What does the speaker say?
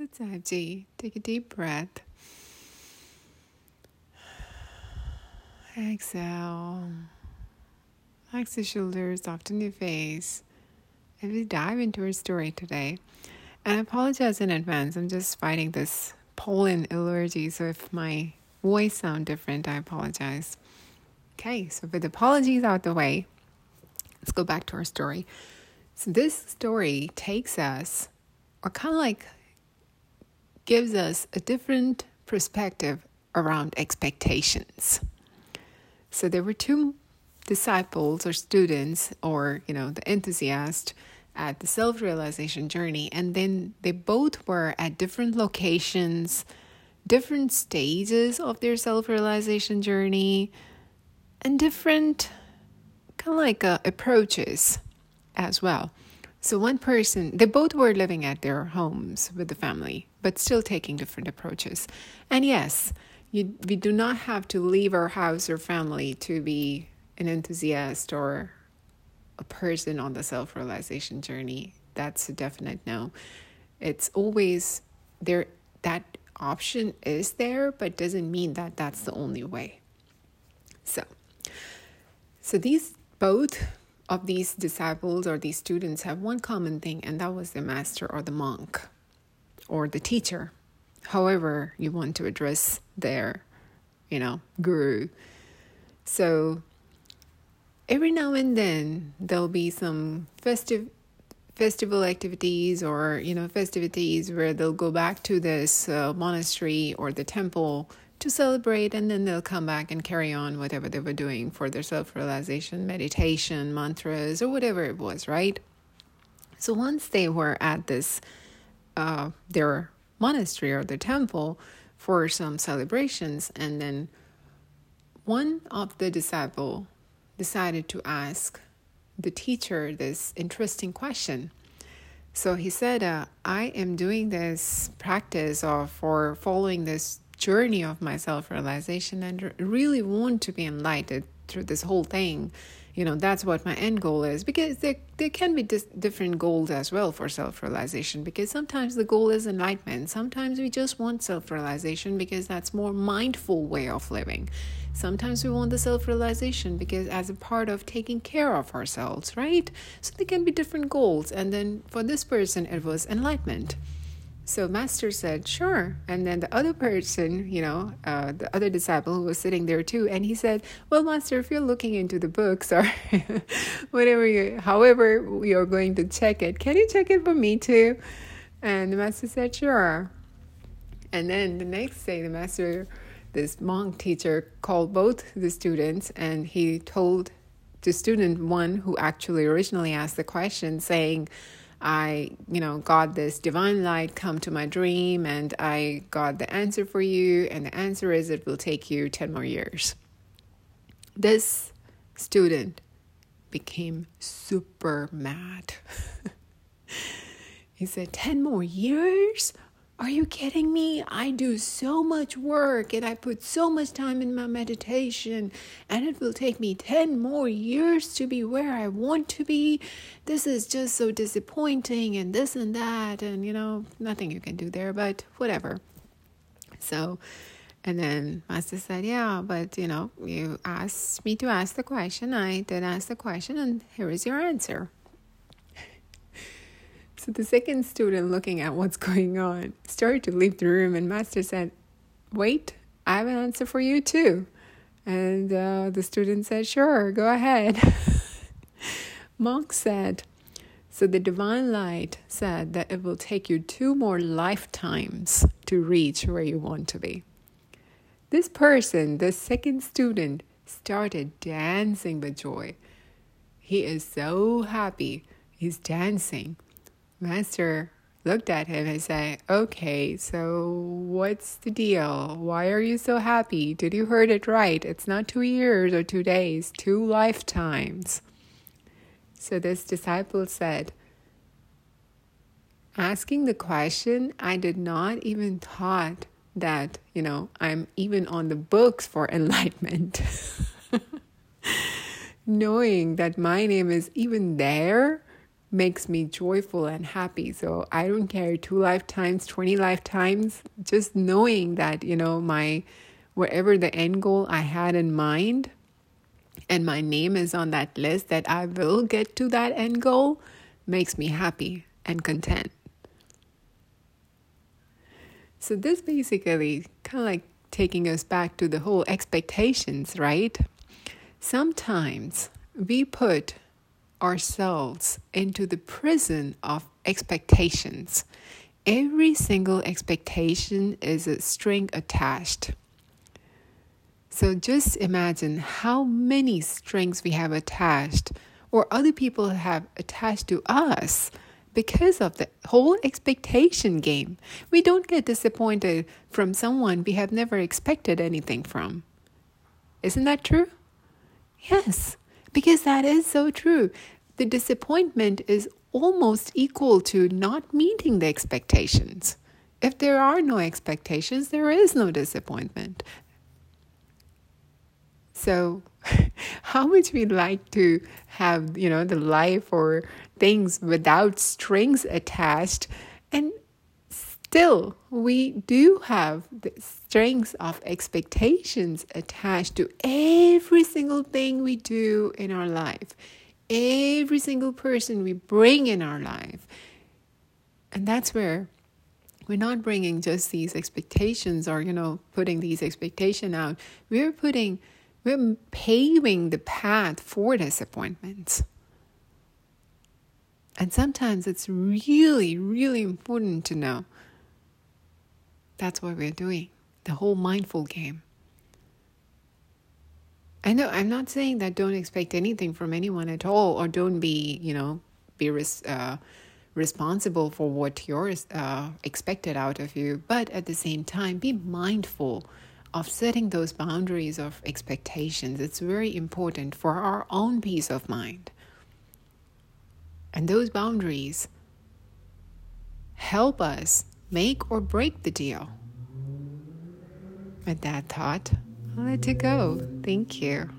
Sit Ji. Take a deep breath. Exhale. Relax the shoulders, soften your face. And we dive into our story today. And I apologize in advance. I'm just fighting this pollen allergy, so if my voice sound different, I apologize. Okay, so with apologies out the way, let's go back to our story. So this story takes us, or kind of like gives us a different perspective around expectations. So there were two disciples or students or you know the enthusiast at the self-realization journey and then they both were at different locations different stages of their self-realization journey and different kind of like uh, approaches as well so one person they both were living at their homes with the family but still taking different approaches and yes you, we do not have to leave our house or family to be an enthusiast or a person on the self realization journey. That's a definite no. It's always there, that option is there, but doesn't mean that that's the only way. So, so these both of these disciples or these students have one common thing, and that was the master or the monk or the teacher, however you want to address their, you know, guru. So every now and then there'll be some festive festival activities or you know festivities where they'll go back to this uh, monastery or the temple to celebrate and then they'll come back and carry on whatever they were doing for their self-realization meditation mantras or whatever it was right so once they were at this uh, their monastery or their temple for some celebrations and then one of the disciple decided to ask the teacher this interesting question. So he said, uh, I am doing this practice of or following this journey of my self realization and really want to be enlightened through this whole thing. You know that's what my end goal is because there, there can be dis- different goals as well for self-realization because sometimes the goal is enlightenment. Sometimes we just want self-realization because that's more mindful way of living. Sometimes we want the self-realization because as a part of taking care of ourselves right? So there can be different goals. And then for this person it was enlightenment so Master said, sure. And then the other person, you know, uh, the other disciple who was sitting there too, and he said, well, Master, if you're looking into the books or whatever you, however you're going to check it, can you check it for me too? And the Master said, sure. And then the next day, the Master, this monk teacher, called both the students and he told the student one who actually originally asked the question, saying, I, you know, got this divine light come to my dream and I got the answer for you. And the answer is it will take you 10 more years. This student became super mad. he said, 10 more years? Are you kidding me? I do so much work and I put so much time in my meditation, and it will take me 10 more years to be where I want to be. This is just so disappointing, and this and that, and you know, nothing you can do there, but whatever. So, and then Master said, Yeah, but you know, you asked me to ask the question. I did ask the question, and here is your answer. So the second student, looking at what's going on, started to leave the room, and Master said, Wait, I have an answer for you too. And uh, the student said, Sure, go ahead. Monk said, So the divine light said that it will take you two more lifetimes to reach where you want to be. This person, the second student, started dancing with joy. He is so happy. He's dancing Master looked at him and said, Okay, so what's the deal? Why are you so happy? Did you heard it right? It's not two years or two days, two lifetimes. So this disciple said, Asking the question, I did not even thought that, you know, I'm even on the books for enlightenment. Knowing that my name is even there makes me joyful and happy. So I don't care two lifetimes, 20 lifetimes, just knowing that, you know, my whatever the end goal I had in mind and my name is on that list that I will get to that end goal makes me happy and content. So this basically kind of like taking us back to the whole expectations, right? Sometimes we put ourselves into the prison of expectations. Every single expectation is a string attached. So just imagine how many strings we have attached or other people have attached to us because of the whole expectation game. We don't get disappointed from someone we have never expected anything from. Isn't that true? Yes, because that is so true. The disappointment is almost equal to not meeting the expectations. If there are no expectations, there is no disappointment. So, how much we like to have, you know, the life or things without strings attached, and still we do have the strings of expectations attached to every single thing we do in our life, every single person we bring in our life. And that's where we're not bringing just these expectations or, you know, putting these expectations out. We're putting we're paving the path for disappointments. And sometimes it's really, really important to know that's what we're doing the whole mindful game. I know I'm not saying that don't expect anything from anyone at all or don't be, you know, be res- uh, responsible for what you're uh, expected out of you, but at the same time, be mindful of setting those boundaries of expectations. It's very important for our own peace of mind. And those boundaries help us make or break the deal. With that thought, I'll let it go. Thank you.